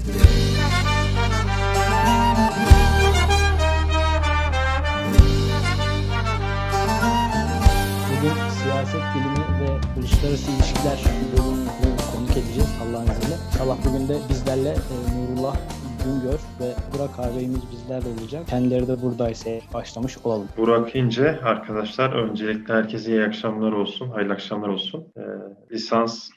Bugün siyaset bilimi ve uluslararası ilişkiler bölümünü konuk edeceğiz Allah'ın izniyle. İnşallah bugün de bizlerle e, Nurullah Güngör ve Burak ağabeyimiz bizlerle olacak. Kendileri de buradaysa başlamış olalım. Burak İnce arkadaşlar. Öncelikle herkese iyi akşamlar olsun, hayırlı akşamlar olsun. Ee, lisans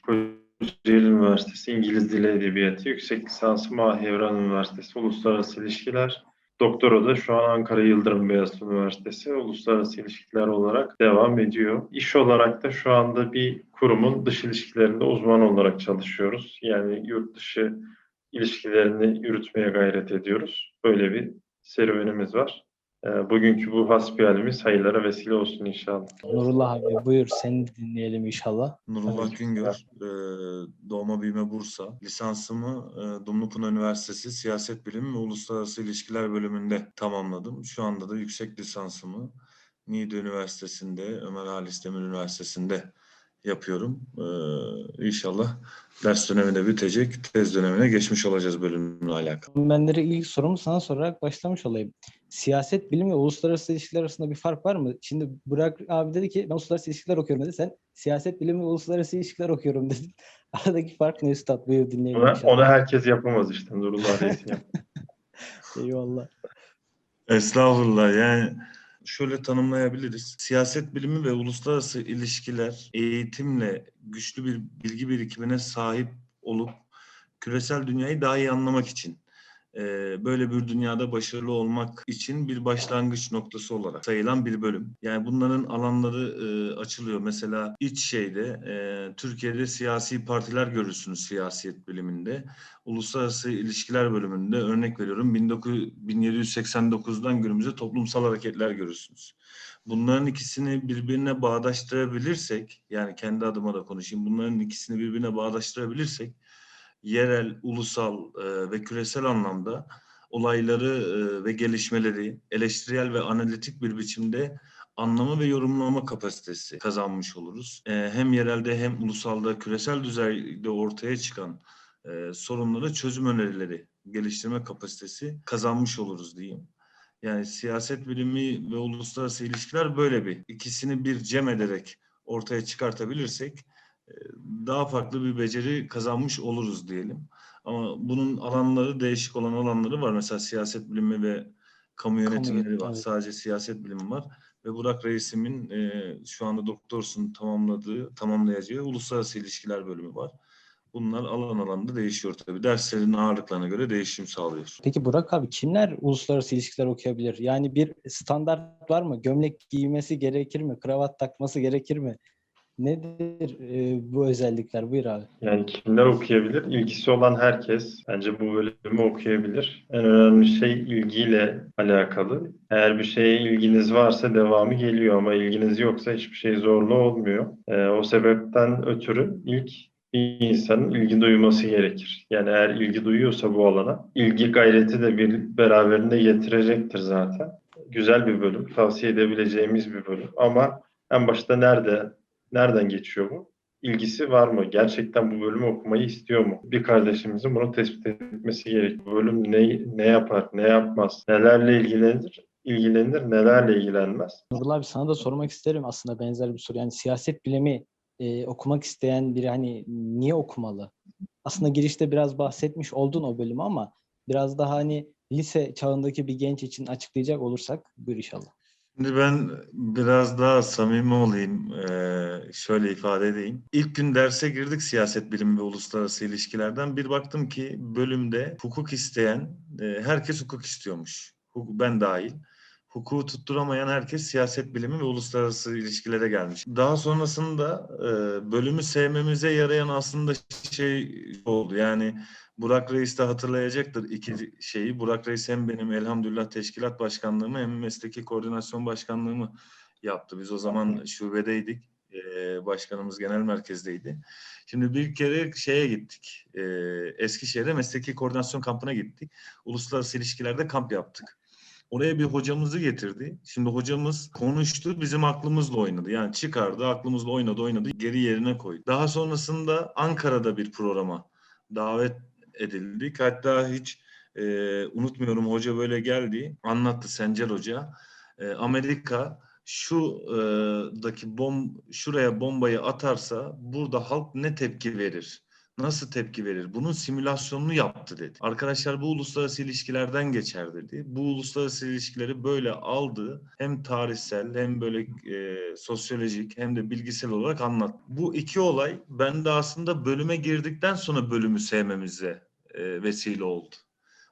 Kocaeli Üniversitesi İngiliz Dili Edebiyatı, yüksek lisansı Mahivran Üniversitesi Uluslararası İlişkiler. Doktora da şu an Ankara Yıldırım Beyazıt Üniversitesi Uluslararası İlişkiler olarak devam ediyor. İş olarak da şu anda bir kurumun dış ilişkilerinde uzman olarak çalışıyoruz. Yani yurt dışı ilişkilerini yürütmeye gayret ediyoruz. Böyle bir serüvenimiz var. Ee, Bugünkü bu hasbihalimiz hayırlara vesile olsun inşallah. Nurullah abi buyur seni dinleyelim inşallah. Nurullah Evet. Güngör, e, doğma büyüme Bursa. Lisansımı e, Dumlupınar Üniversitesi Siyaset Bilimi ve Uluslararası İlişkiler bölümünde tamamladım. Şu anda da yüksek lisansımı Niğde Üniversitesi'nde, Ömer Halis Demir Üniversitesi'nde yapıyorum. E, inşallah ders dönemi de bitecek, tez dönemine geçmiş olacağız bölümle alakalı. Ben de ilk sorumu sana sorarak başlamış olayım. Siyaset bilimi ve uluslararası ilişkiler arasında bir fark var mı? Şimdi Burak abi dedi ki ben uluslararası ilişkiler okuyorum dedi. Sen siyaset bilimi ve uluslararası ilişkiler okuyorum dedin. Aradaki fark ne üstad? Buyur dinleyelim Onu, inşallah. onu herkes yapamaz işte Nurullah Reis'in yap- Eyvallah. Estağfurullah yani şöyle tanımlayabiliriz. Siyaset bilimi ve uluslararası ilişkiler eğitimle güçlü bir bilgi birikimine sahip olup küresel dünyayı daha iyi anlamak için böyle bir dünyada başarılı olmak için bir başlangıç noktası olarak sayılan bir bölüm. Yani bunların alanları eee, açılıyor. Mesela iç şeyde eee, Türkiye'de siyasi partiler görürsünüz siyaset biliminde. Uluslararası İlişkiler bölümünde örnek veriyorum 19 1789'dan günümüze toplumsal hareketler görürsünüz. Bunların ikisini birbirine bağdaştırabilirsek, yani kendi adıma da konuşayım, bunların ikisini birbirine bağdaştırabilirsek, yerel, ulusal e, ve küresel anlamda olayları e, ve gelişmeleri eleştirel ve analitik bir biçimde anlama ve yorumlama kapasitesi kazanmış oluruz. E, hem yerelde hem ulusalda, küresel düzeyde ortaya çıkan e, sorunlara çözüm önerileri geliştirme kapasitesi kazanmış oluruz diyeyim. Yani siyaset bilimi ve uluslararası ilişkiler böyle bir. İkisini bir cem ederek ortaya çıkartabilirsek daha farklı bir beceri kazanmış oluruz diyelim. Ama bunun alanları değişik olan alanları var. Mesela siyaset bilimi ve kamu yönetimleri var. evet. Sadece siyaset bilimi var. Ve Burak Reisim'in e, şu anda doktorasını tamamladığı, tamamlayacağı uluslararası ilişkiler bölümü var. Bunlar alan alanda değişiyor tabii. Derslerin ağırlıklarına göre değişim sağlıyor. Peki Burak abi kimler uluslararası ilişkiler okuyabilir? Yani bir standart var mı? Gömlek giymesi gerekir mi? Kravat takması gerekir mi? Nedir e, bu özellikler? Buyur abi. Yani kimler okuyabilir? İlgisi olan herkes bence bu bölümü okuyabilir. En önemli şey ilgiyle alakalı. Eğer bir şeye ilginiz varsa devamı geliyor ama ilginiz yoksa hiçbir şey zorlu olmuyor. Ee, o sebepten ötürü ilk bir insanın ilgi duyması gerekir. Yani eğer ilgi duyuyorsa bu alana ilgi gayreti de bir beraberinde getirecektir zaten. Güzel bir bölüm, tavsiye edebileceğimiz bir bölüm. Ama en başta nerede, nereden geçiyor bu? İlgisi var mı? Gerçekten bu bölümü okumayı istiyor mu? Bir kardeşimizin bunu tespit etmesi gerek. Bu bölüm ne, ne yapar, ne yapmaz, nelerle ilgilenir, ilgilenir, nelerle ilgilenmez. Nurullah abi sana da sormak isterim aslında benzer bir soru. Yani siyaset bilimi e, okumak isteyen biri hani niye okumalı? Aslında girişte biraz bahsetmiş oldun o bölümü ama biraz daha hani lise çağındaki bir genç için açıklayacak olursak buyur inşallah. Şimdi ben biraz daha samimi olayım, eee, şöyle ifade edeyim. İlk gün derse girdik siyaset bilimi ve uluslararası ilişkilerden. Bir baktım ki bölümde hukuk isteyen, eee, herkes hukuk istiyormuş. Hukuk, ben dahil. Hukuku tutturamayan herkes siyaset bilimi ve uluslararası ilişkilere gelmiş. Daha sonrasında eee, bölümü sevmemize yarayan aslında şey oldu. Yani Burak Reis de hatırlayacaktır iki şeyi. Burak Reis hem benim elhamdülillah teşkilat başkanlığımı hem mesleki koordinasyon başkanlığımı yaptı. Biz o zaman şubedeydik. Ee, başkanımız genel merkezdeydi. Şimdi bir kere şeye gittik. Ee, Eskişehir'e mesleki koordinasyon kampına gittik. Uluslararası ilişkilerde kamp yaptık. Oraya bir hocamızı getirdi. Şimdi hocamız konuştu, bizim aklımızla oynadı. Yani çıkardı, aklımızla oynadı, oynadı, geri yerine koydu. Daha sonrasında Ankara'da bir programa davet edildik. Hatta hiç e, unutmuyorum hoca böyle geldi anlattı Sencer Hoca. E, Amerika şu e, daki bom şuraya bombayı atarsa burada halk ne tepki verir? Nasıl tepki verir? Bunun simülasyonunu yaptı dedi. Arkadaşlar bu uluslararası ilişkilerden geçer dedi. Bu uluslararası ilişkileri böyle aldı. Hem tarihsel hem böyle e, sosyolojik hem de bilgisel olarak anlattı. Bu iki olay bende aslında bölüme girdikten sonra bölümü sevmemize e, vesile oldu.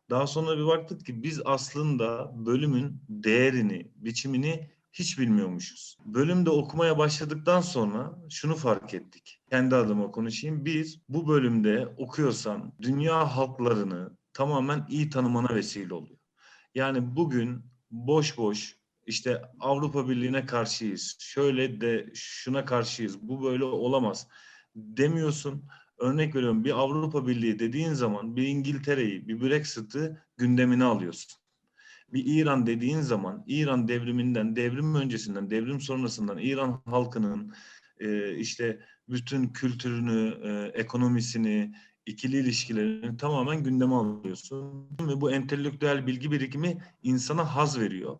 Daha sonra bir baktık ki biz aslında bölümün değerini, biçimini hiç bilmiyormuşuz. Bölümde okumaya başladıktan sonra şunu fark ettik. Kendi adıma konuşayım. Bir, bu bölümde okuyorsan dünya halklarını tamamen iyi tanımana vesile oluyor. Yani bugün boş boş işte Avrupa Birliği'ne karşıyız. Şöyle de şuna karşıyız. Bu böyle olamaz demiyorsun. Örnek veriyorum bir Avrupa Birliği dediğin zaman bir İngiltere'yi, bir Brexit'i gündemine alıyorsun bir İran dediğin zaman İran devriminden, devrim öncesinden, devrim sonrasından İran halkının e, işte bütün kültürünü, e, ekonomisini, ikili ilişkilerini tamamen gündeme alıyorsun. Ve bu entelektüel bilgi birikimi insana haz veriyor.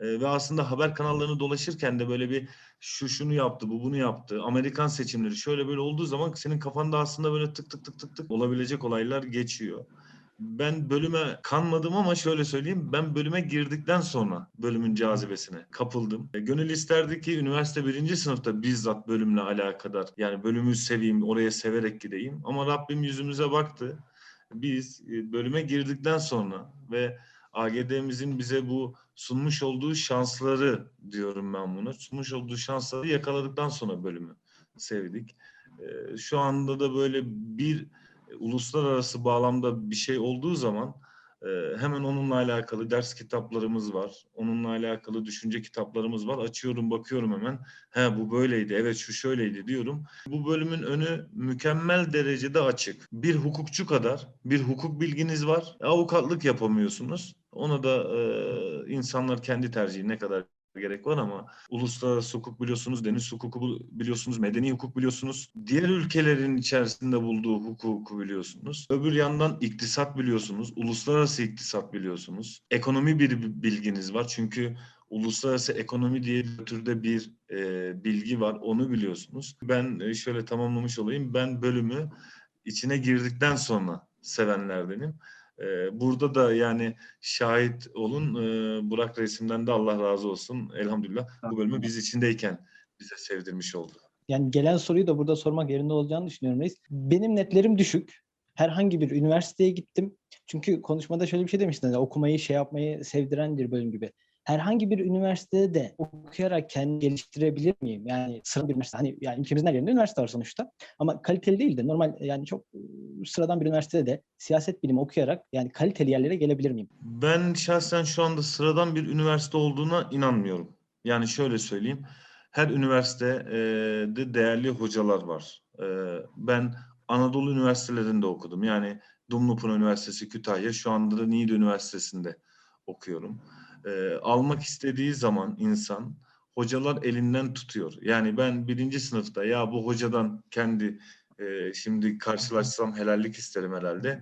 E, ve aslında haber kanallarını dolaşırken de böyle bir şu şunu yaptı, bu bunu yaptı. Amerikan seçimleri şöyle böyle olduğu zaman senin kafanda aslında böyle tık tık tık tık tık olabilecek olaylar geçiyor ben bölüme kanmadım ama şöyle söyleyeyim ben bölüme girdikten sonra bölümün cazibesine kapıldım. E, gönül isterdi ki üniversite birinci sınıfta bizzat bölümle alakadar yani bölümü seveyim oraya severek gideyim ama Rabbim yüzümüze baktı. Biz e, bölüme girdikten sonra ve AGD'mizin bize bu sunmuş olduğu şansları diyorum ben bunu. Sunmuş olduğu şansları yakaladıktan sonra bölümü sevdik. E, şu anda da böyle bir uluslararası bağlamda bir şey olduğu zaman e, hemen onunla alakalı ders kitaplarımız var. Onunla alakalı düşünce kitaplarımız var. Açıyorum bakıyorum hemen. He bu böyleydi. Evet şu şöyleydi diyorum. Bu bölümün önü mükemmel derecede açık. Bir hukukçu kadar bir hukuk bilginiz var. Avukatlık yapamıyorsunuz. Ona da e, insanlar kendi tercihi ne kadar gerek var ama uluslararası hukuk biliyorsunuz, deniz hukuku biliyorsunuz, medeni hukuk biliyorsunuz. Diğer ülkelerin içerisinde bulduğu hukuku biliyorsunuz. Öbür yandan iktisat biliyorsunuz, uluslararası iktisat biliyorsunuz. Ekonomi bir bilginiz var çünkü uluslararası ekonomi diye bir türde bir e, bilgi var, onu biliyorsunuz. Ben e, şöyle tamamlamış olayım, ben bölümü içine girdikten sonra sevenlerdenim. Ee, burada da yani şahit olun. Ee, Burak Reisim'den de Allah razı olsun. Elhamdülillah bu bölümü biz içindeyken bize sevdirmiş oldu. Yani gelen soruyu da burada sormak yerinde olacağını düşünüyorum reis. Benim netlerim düşük. Herhangi bir üniversiteye gittim. Çünkü konuşmada şöyle bir şey demiştin. Hani okumayı şey yapmayı sevdiren bir bölüm gibi herhangi bir üniversitede de okuyarak kendimi geliştirebilir miyim? Yani sıradan bir üniversite, hani yani ülkemizin her yerinde üniversite var sonuçta. Ama kaliteli değil de normal yani çok sıradan bir üniversitede de siyaset bilimi okuyarak yani kaliteli yerlere gelebilir miyim? Ben şahsen şu anda sıradan bir üniversite olduğuna inanmıyorum. Yani şöyle söyleyeyim. Her üniversitede değerli hocalar var. Ben Anadolu üniversitelerinde okudum. Yani Dumlupınar Üniversitesi Kütahya, şu anda da Niğde Üniversitesi'nde okuyorum e, almak istediği zaman insan hocalar elinden tutuyor. Yani ben birinci sınıfta ya bu hocadan kendi e, şimdi karşılaşsam helallik isterim herhalde.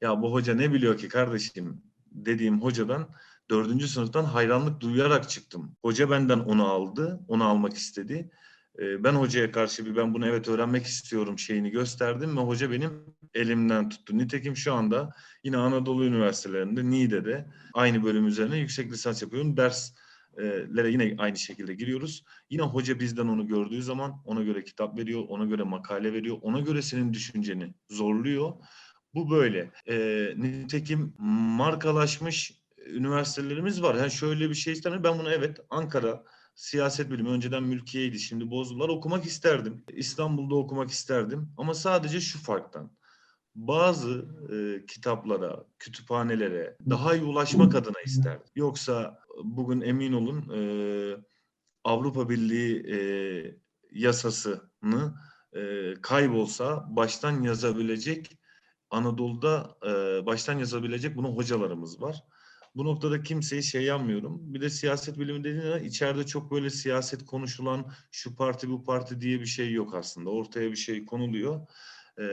Ya bu hoca ne biliyor ki kardeşim dediğim hocadan dördüncü sınıftan hayranlık duyarak çıktım. Hoca benden onu aldı, onu almak istedi. Ben hocaya karşı bir ben bunu evet öğrenmek istiyorum şeyini gösterdim ve hoca benim elimden tuttu. Nitekim şu anda yine Anadolu Üniversitelerinde Niğde'de aynı bölüm üzerine yüksek lisans yapıyorum. Derslere yine aynı şekilde giriyoruz. Yine hoca bizden onu gördüğü zaman ona göre kitap veriyor, ona göre makale veriyor, ona göre senin düşünceni zorluyor. Bu böyle. E, nitekim markalaşmış üniversitelerimiz var. Yani şöyle bir şey istemiyorum. Ben bunu evet Ankara siyaset bilimi önceden mülkiyeydi şimdi bozdular okumak isterdim. İstanbul'da okumak isterdim ama sadece şu farktan bazı e, kitaplara, kütüphanelere daha iyi ulaşmak adına isterdim. Yoksa bugün emin olun e, Avrupa Birliği e, yasasını e, kaybolsa baştan yazabilecek Anadolu'da e, baştan yazabilecek bunun hocalarımız var. Bu noktada kimseyi şey yapmıyorum. Bir de siyaset bilimi dediğinde içeride çok böyle siyaset konuşulan şu parti bu parti diye bir şey yok aslında. Ortaya bir şey konuluyor. Ee,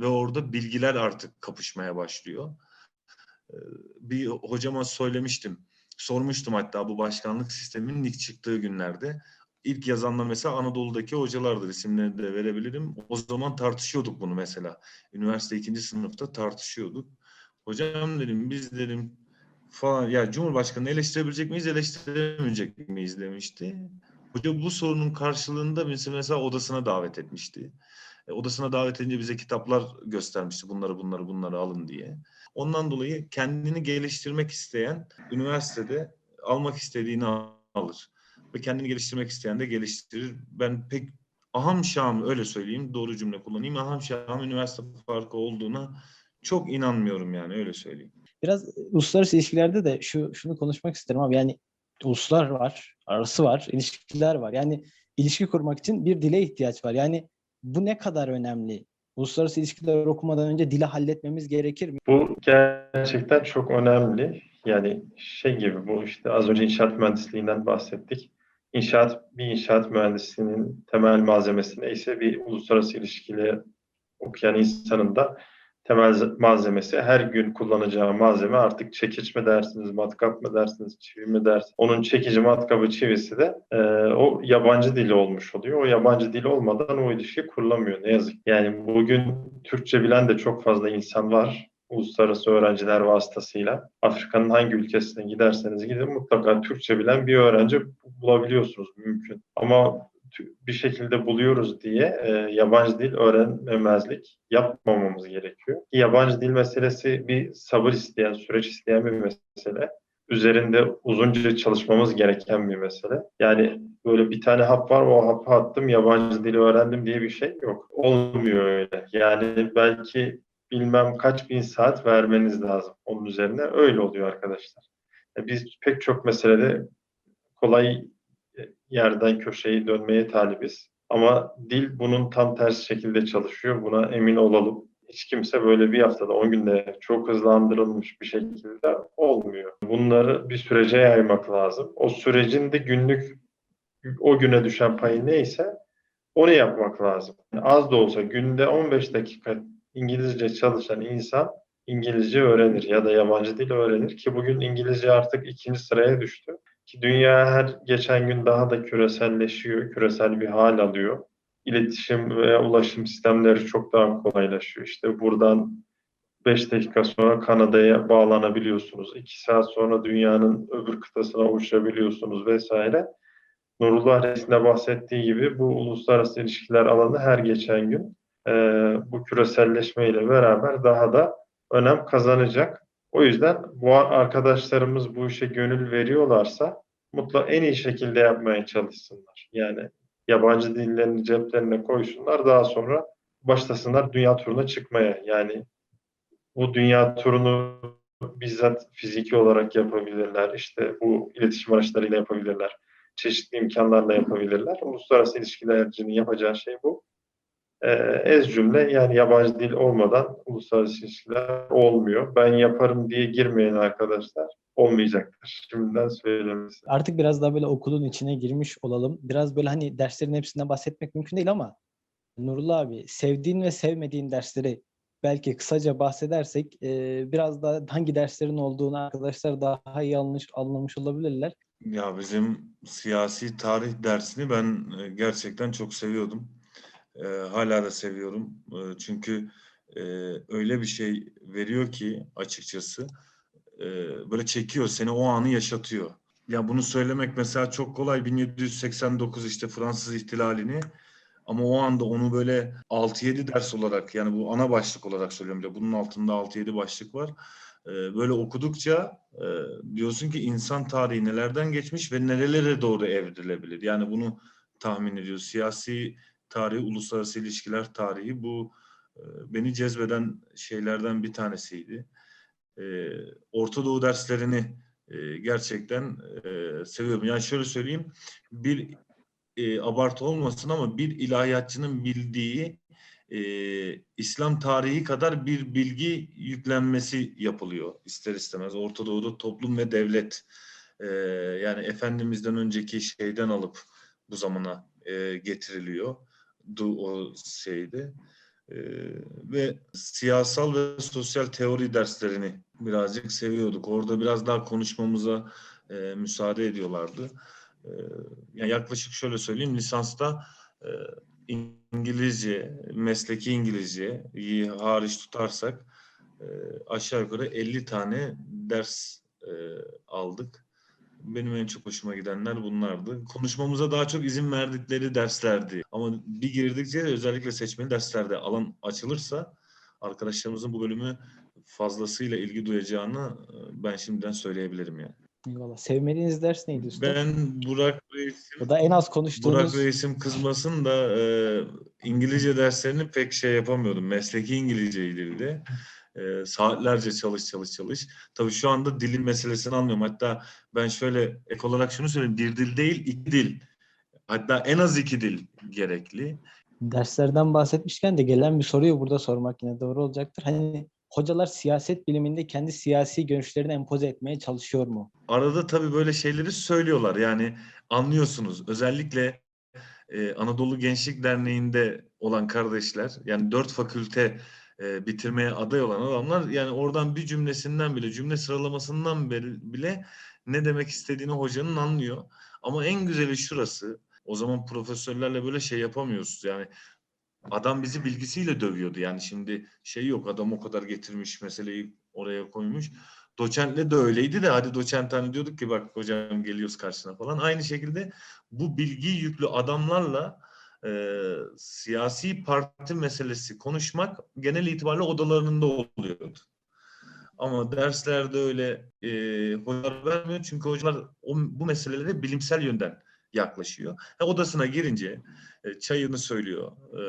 ve orada bilgiler artık kapışmaya başlıyor. Ee, bir hocama söylemiştim. Sormuştum hatta bu başkanlık sisteminin ilk çıktığı günlerde. İlk yazanlar mesela Anadolu'daki hocalardır isimlerini de verebilirim. O zaman tartışıyorduk bunu mesela. Üniversite ikinci sınıfta tartışıyorduk. Hocam dedim biz dedim falan ya Cumhurbaşkanı eleştirebilecek miyiz eleştiremeyecek miyiz demişti. Hoca bu sorunun karşılığında mesela odasına davet etmişti. E, odasına davet edince bize kitaplar göstermişti. Bunları bunları bunları alın diye. Ondan dolayı kendini geliştirmek isteyen üniversitede almak istediğini alır. Ve kendini geliştirmek isteyen de geliştirir. Ben pek aham şahım öyle söyleyeyim doğru cümle kullanayım. Aham şahım üniversite farkı olduğuna çok inanmıyorum yani öyle söyleyeyim. Biraz e, uluslararası ilişkilerde de şu şunu konuşmak isterim abi. Yani uluslar var, arası var, ilişkiler var. Yani ilişki kurmak için bir dile ihtiyaç var. Yani bu ne kadar önemli? Uluslararası ilişkiler okumadan önce dili halletmemiz gerekir mi? Bu gerçekten çok önemli. Yani şey gibi bu işte az önce inşaat mühendisliğinden bahsettik. İnşaat, bir inşaat mühendisliğinin temel malzemesi neyse bir uluslararası ilişkileri okuyan insanın da temel malzemesi her gün kullanacağı malzeme artık çekiç mi dersiniz, matkap mı dersiniz, çivi mi dersiniz. Onun çekici, matkabı, çivisi de e, o yabancı dili olmuş oluyor. O yabancı dil olmadan o ilişki kurulamıyor ne yazık. Yani bugün Türkçe bilen de çok fazla insan var uluslararası öğrenciler vasıtasıyla. Afrika'nın hangi ülkesine giderseniz gidin mutlaka Türkçe bilen bir öğrenci bulabiliyorsunuz mümkün. Ama bir şekilde buluyoruz diye e, yabancı dil öğrenmemezlik yapmamamız gerekiyor. Yabancı dil meselesi bir sabır isteyen, süreç isteyen bir mesele. Üzerinde uzunca çalışmamız gereken bir mesele. Yani böyle bir tane hap var, o hapı attım, yabancı dili öğrendim diye bir şey yok. Olmuyor öyle. Yani belki bilmem kaç bin saat vermeniz lazım onun üzerine. Öyle oluyor arkadaşlar. Biz pek çok meselede kolay yerden köşeyi dönmeye talibiz. Ama dil bunun tam tersi şekilde çalışıyor. Buna emin olalım. Hiç kimse böyle bir haftada, 10 günde çok hızlandırılmış bir şekilde olmuyor. Bunları bir sürece yaymak lazım. O sürecin de günlük o güne düşen payı neyse onu yapmak lazım. Az da olsa günde 15 dakika İngilizce çalışan insan İngilizce öğrenir ya da yabancı dil öğrenir ki bugün İngilizce artık ikinci sıraya düştü. Ki dünya her geçen gün daha da küreselleşiyor, küresel bir hal alıyor. İletişim ve ulaşım sistemleri çok daha kolaylaşıyor. İşte buradan 5 dakika sonra Kanada'ya bağlanabiliyorsunuz. 2 saat sonra dünyanın öbür kıtasına uçabiliyorsunuz vesaire. Nurullah Reis'in bahsettiği gibi bu uluslararası ilişkiler alanı her geçen gün e, bu küreselleşmeyle beraber daha da önem kazanacak. O yüzden bu arkadaşlarımız bu işe gönül veriyorlarsa mutlaka en iyi şekilde yapmaya çalışsınlar. Yani yabancı dillerini ceplerine koysunlar daha sonra başlasınlar dünya turuna çıkmaya. Yani bu dünya turunu bizzat fiziki olarak yapabilirler. İşte bu iletişim araçlarıyla yapabilirler. Çeşitli imkanlarla yapabilirler. Uluslararası ilişkilercinin yapacağı şey bu e, ez cümle yani yabancı dil olmadan uluslararası ilişkiler olmuyor. Ben yaparım diye girmeyen arkadaşlar olmayacaktır. Şimdiden söylemesi. Artık biraz daha böyle okulun içine girmiş olalım. Biraz böyle hani derslerin hepsinden bahsetmek mümkün değil ama Nurullah abi sevdiğin ve sevmediğin dersleri belki kısaca bahsedersek e, biraz daha hangi derslerin olduğunu arkadaşlar daha iyi anlamış, anlamış olabilirler. Ya bizim siyasi tarih dersini ben e, gerçekten çok seviyordum. E, hala da seviyorum. E, çünkü e, öyle bir şey veriyor ki açıkçası e, böyle çekiyor seni o anı yaşatıyor. Ya bunu söylemek mesela çok kolay 1789 işte Fransız ihtilalini ama o anda onu böyle 6-7 ders olarak yani bu ana başlık olarak söylüyorum bile bunun altında 6-7 başlık var. Böyle okudukça diyorsun ki insan tarihi nelerden geçmiş ve nerelere doğru evrilebilir. Yani bunu tahmin ediyoruz. Siyasi tarihi, uluslararası ilişkiler tarihi bu e, beni cezbeden şeylerden bir tanesiydi. E, Orta Doğu derslerini e, gerçekten seviyorum. Yani şöyle söyleyeyim, bir abartı olmasın ama bir ilahiyatçının bildiği İslam tarihi kadar bir bilgi yüklenmesi yapılıyor ister istemez. Orta Doğu'da toplum ve devlet yani Efendimiz'den önceki şeyden alıp bu zamana getiriliyor o şeydi. Ee, ve siyasal ve sosyal teori derslerini birazcık seviyorduk. Orada biraz daha konuşmamıza e, müsaade ediyorlardı. Ee, yani yaklaşık şöyle söyleyeyim, lisansta e, İngilizce, mesleki İngilizceyi hariç tutarsak e, aşağı yukarı 50 tane ders e, aldık. Benim en çok hoşuma gidenler bunlardı. Konuşmamıza daha çok izin verdikleri derslerdi. Ama bir girdikçe özellikle seçmeli derslerde alan açılırsa arkadaşlarımızın bu bölümü fazlasıyla ilgi duyacağını e, ben şimdiden söyleyebilirim yani. Eyvallah. Sevmediğiniz ders neydi usta? Ben Burak Reis'im O da en az konuştuğunuz. Burak Reis'im kızmasın da e, İngilizce derslerini pek şey yapamıyordum. Mesleki İngilizceydi de. E, saatlerce çalış çalış çalış. Tabii şu anda dilin meselesini anlıyorum. Hatta ben şöyle ek olarak şunu söyleyeyim. Bir dil değil, iki dil. Hatta en az iki dil gerekli. Derslerden bahsetmişken de gelen bir soruyu burada sormak yine doğru olacaktır. Hani hocalar siyaset biliminde kendi siyasi görüşlerini empoze etmeye çalışıyor mu? Arada tabii böyle şeyleri söylüyorlar. Yani anlıyorsunuz. Özellikle e, Anadolu Gençlik Derneği'nde olan kardeşler, yani dört fakülte e, bitirmeye aday olan adamlar, yani oradan bir cümlesinden bile, cümle sıralamasından bile ne demek istediğini hocanın anlıyor. Ama en güzeli şurası, o zaman profesörlerle böyle şey yapamıyoruz. Yani adam bizi bilgisiyle dövüyordu. Yani şimdi şey yok, adam o kadar getirmiş, meseleyi oraya koymuş. Doçentle de öyleydi de hadi doçent hani diyorduk ki bak hocam geliyoruz karşına falan. Aynı şekilde bu bilgi yüklü adamlarla e, siyasi parti meselesi konuşmak genel itibariyle odalarında oluyordu. Ama derslerde öyle e, hocalar vermiyor çünkü hocalar o, bu meselelere bilimsel yönden yaklaşıyor. Ha, odasına girince e, çayını söylüyor, e,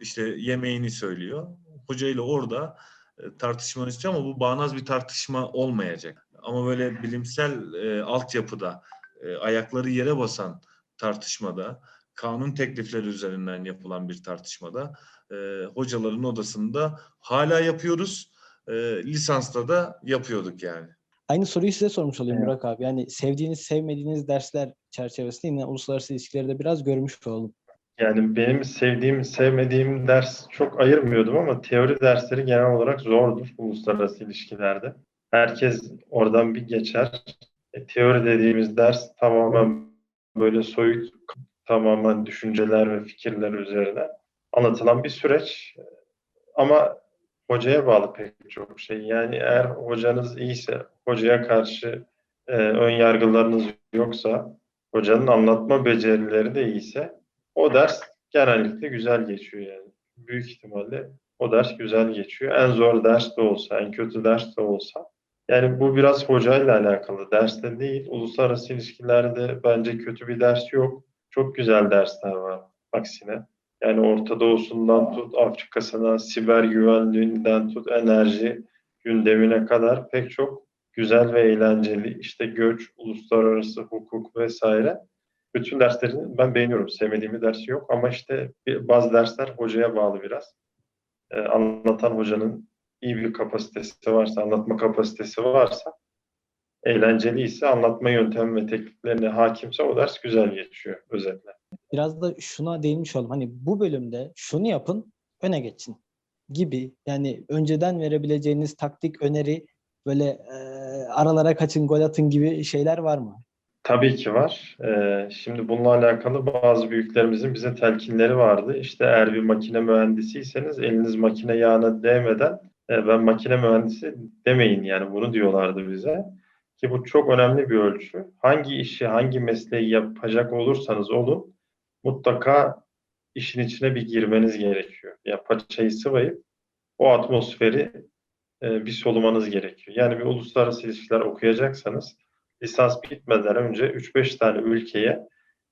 işte yemeğini söylüyor. Hocayla orada e, tartışmanı istiyor ama bu bağnaz bir tartışma olmayacak. Ama böyle bilimsel e, altyapıda e, ayakları yere basan tartışmada, kanun teklifleri üzerinden yapılan bir tartışmada e, hocaların odasında hala yapıyoruz. E, lisansta da yapıyorduk yani. Aynı soruyu size sormuş olayım Evet. Burak abi. Yani sevdiğiniz, sevmediğiniz dersler çerçevesinde yine uluslararası ilişkileri de biraz görmüş olalım. Yani benim sevdiğim, sevmediğim ders çok ayırmıyordum ama teori dersleri genel olarak zordur uluslararası ilişkilerde. Herkes oradan bir geçer. E, teori dediğimiz ders tamamen böyle soyut, tamamen düşünceler ve fikirler üzerine anlatılan bir süreç. Ama hocaya bağlı pek çok şey. Yani eğer hocanız iyiyse, hocaya karşı e, ön yargılarınız yoksa, hocanın anlatma becerileri de iyiyse o ders genellikle güzel geçiyor yani. Büyük ihtimalle o ders güzel geçiyor. En zor ders de olsa, en kötü ders de olsa. Yani bu biraz hocayla alakalı. Derste değil. Uluslararası ilişkilerde bence kötü bir ders yok. Çok güzel dersler var aksine. Yani Orta Doğu'sundan tut, Afrika'sına, siber güvenliğinden tut, enerji gündemine kadar pek çok güzel ve eğlenceli işte göç, uluslararası hukuk vesaire bütün derslerini ben beğeniyorum. Sevmediğim bir dersi yok ama işte bazı dersler hocaya bağlı biraz. Ee, anlatan hocanın iyi bir kapasitesi varsa, anlatma kapasitesi varsa, eğlenceli ise, anlatma yöntemi ve tekniklerine hakimse o ders güzel geçiyor özetle. Biraz da şuna değinmiş olalım. Hani bu bölümde şunu yapın, öne geçin gibi. Yani önceden verebileceğiniz taktik, öneri böyle e, aralara kaçın, gol atın gibi şeyler var mı? Tabii ki var. Ee, şimdi bununla alakalı bazı büyüklerimizin bize telkinleri vardı. İşte eğer bir makine mühendisiyseniz eliniz makine yağına değmeden e, ben makine mühendisi demeyin yani bunu diyorlardı bize. Ki bu çok önemli bir ölçü. Hangi işi, hangi mesleği yapacak olursanız olun mutlaka işin içine bir girmeniz gerekiyor. Ya paçayı sıvayıp o atmosferi e, bir solumanız gerekiyor. Yani bir uluslararası ilişkiler okuyacaksanız lisans bitmeden önce 3-5 tane ülkeye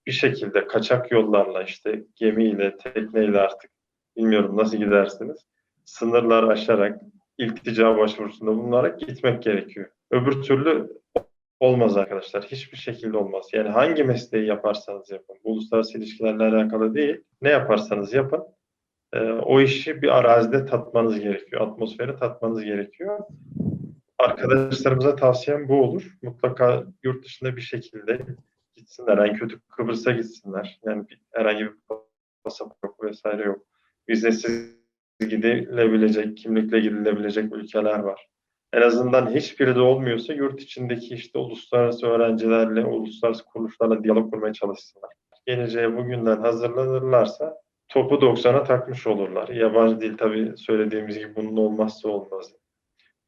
bir şekilde kaçak yollarla işte gemiyle, tekneyle artık bilmiyorum nasıl gidersiniz. Sınırlar aşarak, iltica başvurusunda bulunarak gitmek gerekiyor. Öbür türlü olmaz arkadaşlar. Hiçbir şekilde olmaz. Yani hangi mesleği yaparsanız yapın. Uluslararası ilişkilerle alakalı değil. Ne yaparsanız yapın. e, o işi bir arazide tatmanız gerekiyor. Atmosferi tatmanız gerekiyor. Arkadaşlarımıza tavsiyem bu olur. Mutlaka yurt dışında bir şekilde gitsinler. En kötü Kıbrıs'a gitsinler. Yani bir, herhangi bir pasaport vesaire yok. Vizesiz gidilebilecek, kimlikle gidilebilecek ülkeler var. En azından hiçbiri de olmuyorsa yurt içindeki işte uluslararası öğrencilerle, uluslararası kuruluşlarla diyalog kurmaya çalışsınlar. Geleceğe bugünden hazırlanırlarsa topu 90'a takmış olurlar. Yabancı dil tabii söylediğimiz gibi bunun olmazsa olmazı.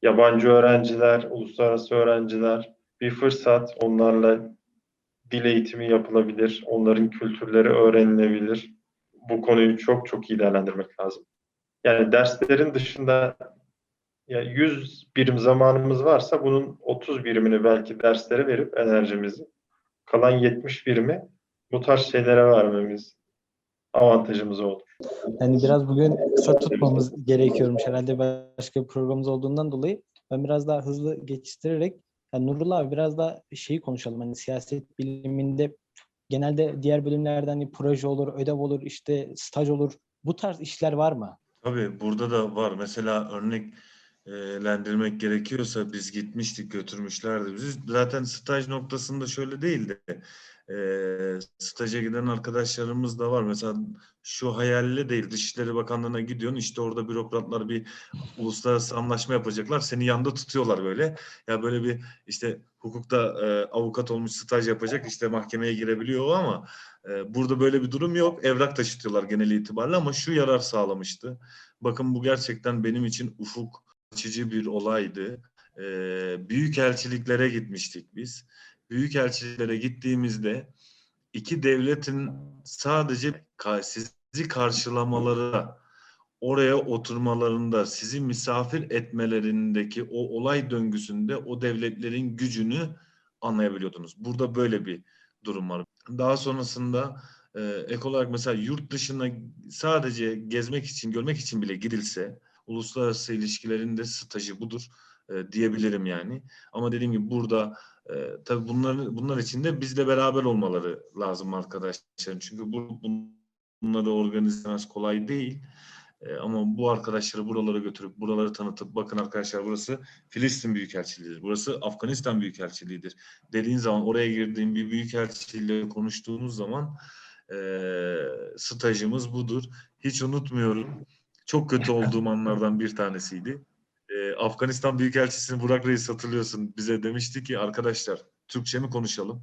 Yabancı öğrenciler, uluslararası öğrenciler bir fırsat onlarla dil eğitimi yapılabilir, onların kültürleri öğrenilebilir. Bu konuyu çok çok iyi değerlendirmek lazım. Yani derslerin dışında ya 100 birim zamanımız varsa bunun 30 birimini belki derslere verip enerjimizi kalan 70 birimi bu tarz şeylere vermemiz avantajımız olur. Yani biraz bugün kısa tutmamız gerekiyormuş herhalde başka bir programımız olduğundan dolayı. Ben biraz daha hızlı geçiştirerek yani Nurullah abi biraz daha şeyi konuşalım. Hani siyaset biliminde genelde diğer bölümlerden hani proje olur, ödev olur, işte staj olur. Bu tarz işler var mı? Tabii burada da var. Mesela örneklendirmek gerekiyorsa biz gitmiştik, götürmüşlerdi bizi. Zaten staj noktasında şöyle değildi. E, staja giden arkadaşlarımız da var. Mesela şu hayalle değil, Dışişleri Bakanlığı'na gidiyorsun. işte orada bürokratlar bir uluslararası anlaşma yapacaklar. Seni yanında tutuyorlar böyle. Ya böyle bir işte hukukta e, avukat olmuş staj yapacak işte mahkemeye girebiliyor ama e, burada böyle bir durum yok. Evrak taşıtıyorlar genel itibariyle ama şu yarar sağlamıştı. Bakın bu gerçekten benim için ufuk açıcı bir olaydı. E, büyük elçiliklere gitmiştik biz. Büyük elçiliklere gittiğimizde iki devletin sadece sizi karşılamaları oraya oturmalarında, sizi misafir etmelerindeki o olay döngüsünde o devletlerin gücünü anlayabiliyordunuz. Burada böyle bir durum var. Daha sonrasında e, ek olarak mesela yurt dışına sadece gezmek için, görmek için bile gidilse uluslararası ilişkilerin de stajı budur e, diyebilirim yani. Ama dediğim gibi burada e, tabii bunların bunlar için de bizle beraber olmaları lazım arkadaşlar. Çünkü bu bunları organize kolay değil. E, ama bu arkadaşları buralara götürüp buraları tanıtıp bakın arkadaşlar burası Filistin Büyükelçiliğidir. Burası Afganistan Büyükelçiliğidir. Dediğin zaman oraya girdiğin bir büyükelçiliğiyle konuştuğunuz zaman e, stajımız budur. Hiç unutmuyorum. Çok kötü olduğum anlardan bir tanesiydi. E, Afganistan Büyükelçisi'ni Burak Reis hatırlıyorsun. Bize demişti ki arkadaşlar Türkçe mi konuşalım?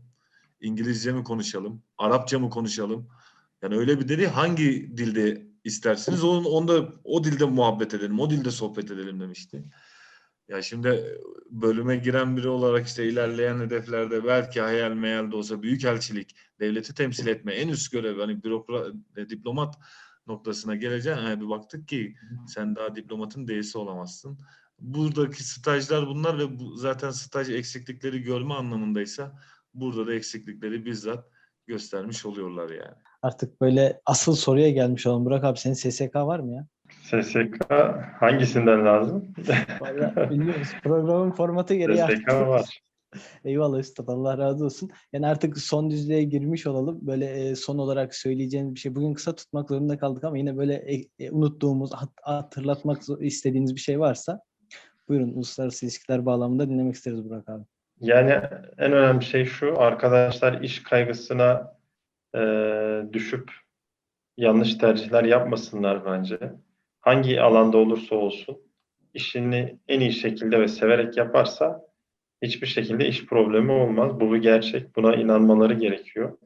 İngilizce mi konuşalım? Arapça mı konuşalım? Yani öyle bir dedi hangi dilde isterseniz onun onda o dilde muhabbet edelim, o dilde sohbet edelim demişti. Ya şimdi bölüme giren biri olarak işte ilerleyen hedeflerde belki hayal meyal de olsa büyükelçilik, devleti temsil etme en üst görev hani bürokrat, diplomat noktasına geleceğim. Yani bir baktık ki sen daha diplomatın D'si olamazsın. Buradaki stajlar bunlar ve bu, zaten staj eksiklikleri görme anlamındaysa burada da eksiklikleri bizzat göstermiş oluyorlar yani. Artık böyle asıl soruya gelmiş olalım. Burak abi senin SSK var mı ya? SSK hangisinden lazım? Vallahi bilmiyoruz. Programın formatı gereği SSK var. Eyvallah Üstad Allah razı olsun. Yani artık son düzlüğe girmiş olalım. Böyle e, son olarak söyleyeceğiniz bir şey. Bugün kısa tutmak zorunda kaldık ama yine böyle e, e, unuttuğumuz, hat, hatırlatmak istediğiniz bir şey varsa buyurun uluslararası ilişkiler bağlamında dinlemek isteriz Burak abi. Yani en önemli şey şu, arkadaşlar iş kaygısına e, düşüp yanlış tercihler yapmasınlar bence. Hangi alanda olursa olsun işini en iyi şekilde ve severek yaparsa hiçbir şekilde iş problemi olmaz. Bu bir gerçek. Buna inanmaları gerekiyor.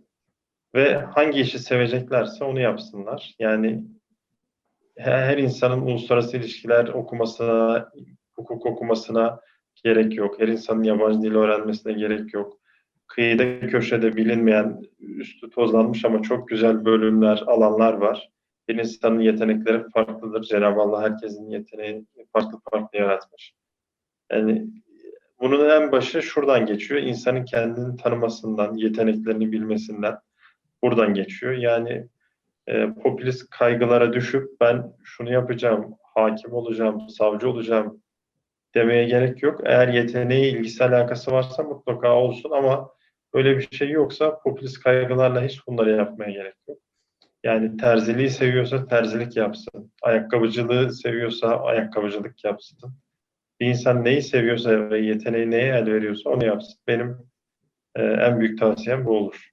Ve hangi işi seveceklerse onu yapsınlar. Yani her insanın uluslararası ilişkiler okumasına, hukuk okumasına gerek yok. Her insanın yabancı dil öğrenmesine gerek yok. Kıyıda köşede bilinmeyen, üstü tozlanmış ama çok güzel bölümler, alanlar var. Bir insanın yetenekleri farklıdır. Cenab-ı Allah herkesin yeteneğini farklı farklı yaratmış. Yani bunun en başı şuradan geçiyor. İnsanın kendini tanımasından, yeteneklerini bilmesinden buradan geçiyor. Yani e, popülist kaygılara düşüp ben şunu yapacağım, hakim olacağım, savcı olacağım demeye gerek yok. Eğer yeteneği, ilgisi alakası varsa mutlaka olsun ama öyle bir şey yoksa popülist kaygılarla hiç bunları yapmaya gerek yok. Yani terziliği seviyorsa terzilik yapsın. Ayakkabıcılığı seviyorsa ayakkabıcılık yapsın. Bir insan neyi seviyorsa ve yeteneği neye el veriyorsa onu yapsın. Benim e, en büyük tavsiyem bu olur.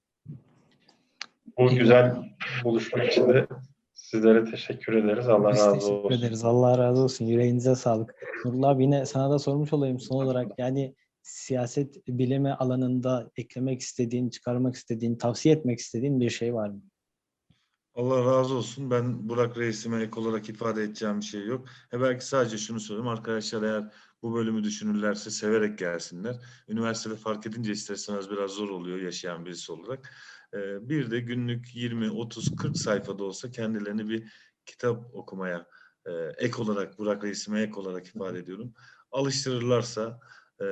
Bu güzel buluşma için de Sizlere teşekkür ederiz. Allah Biz razı teşekkür olsun. ederiz. Allah razı olsun. Yüreğinize sağlık. Nurullah abi yine sana da sormuş olayım son olarak. Yani siyaset bilimi alanında eklemek istediğin, çıkarmak istediğin, tavsiye etmek istediğin bir şey var mı? Allah razı olsun. Ben Burak Reis'ime ek olarak ifade edeceğim bir şey yok. He belki sadece şunu söyleyeyim. Arkadaşlar eğer bu bölümü düşünürlerse severek gelsinler. Üniversitede fark edince isterseniz biraz zor oluyor yaşayan birisi olarak. Ee, bir de günlük 20, 30, 40 sayfada olsa kendilerini bir kitap okumaya e, ek olarak Burak Reis'ime ek olarak ifade ediyorum. Alıştırırlarsa e,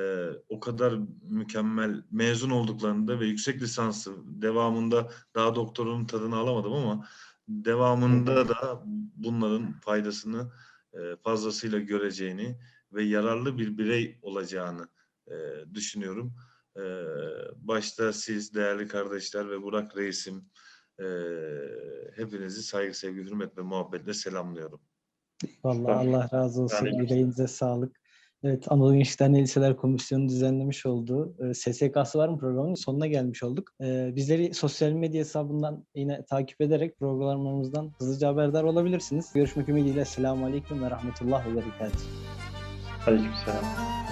o kadar mükemmel mezun olduklarında ve yüksek lisansı devamında daha doktorunun tadını alamadım ama devamında da bunların faydasını e, fazlasıyla göreceğini ve yararlı bir birey olacağını e, düşünüyorum. E, başta siz değerli kardeşler ve Burak Reisim e, hepinizi saygı, sevgi, hürmet ve muhabbetle selamlıyorum. Vallahi. Allah razı olsun. Yüreğinize sağlık. Evet, Anadolu Gençler Liseler Komisyonu düzenlemiş olduğu e, SSK'sı var mı programın sonuna gelmiş olduk. E, bizleri sosyal medya hesabından yine takip ederek programlarımızdan hızlıca haberdar olabilirsiniz. Görüşmek ümidiyle. Selamun Aleyküm ve Rahmetullah ve Berekatuhu. Aleykümselam.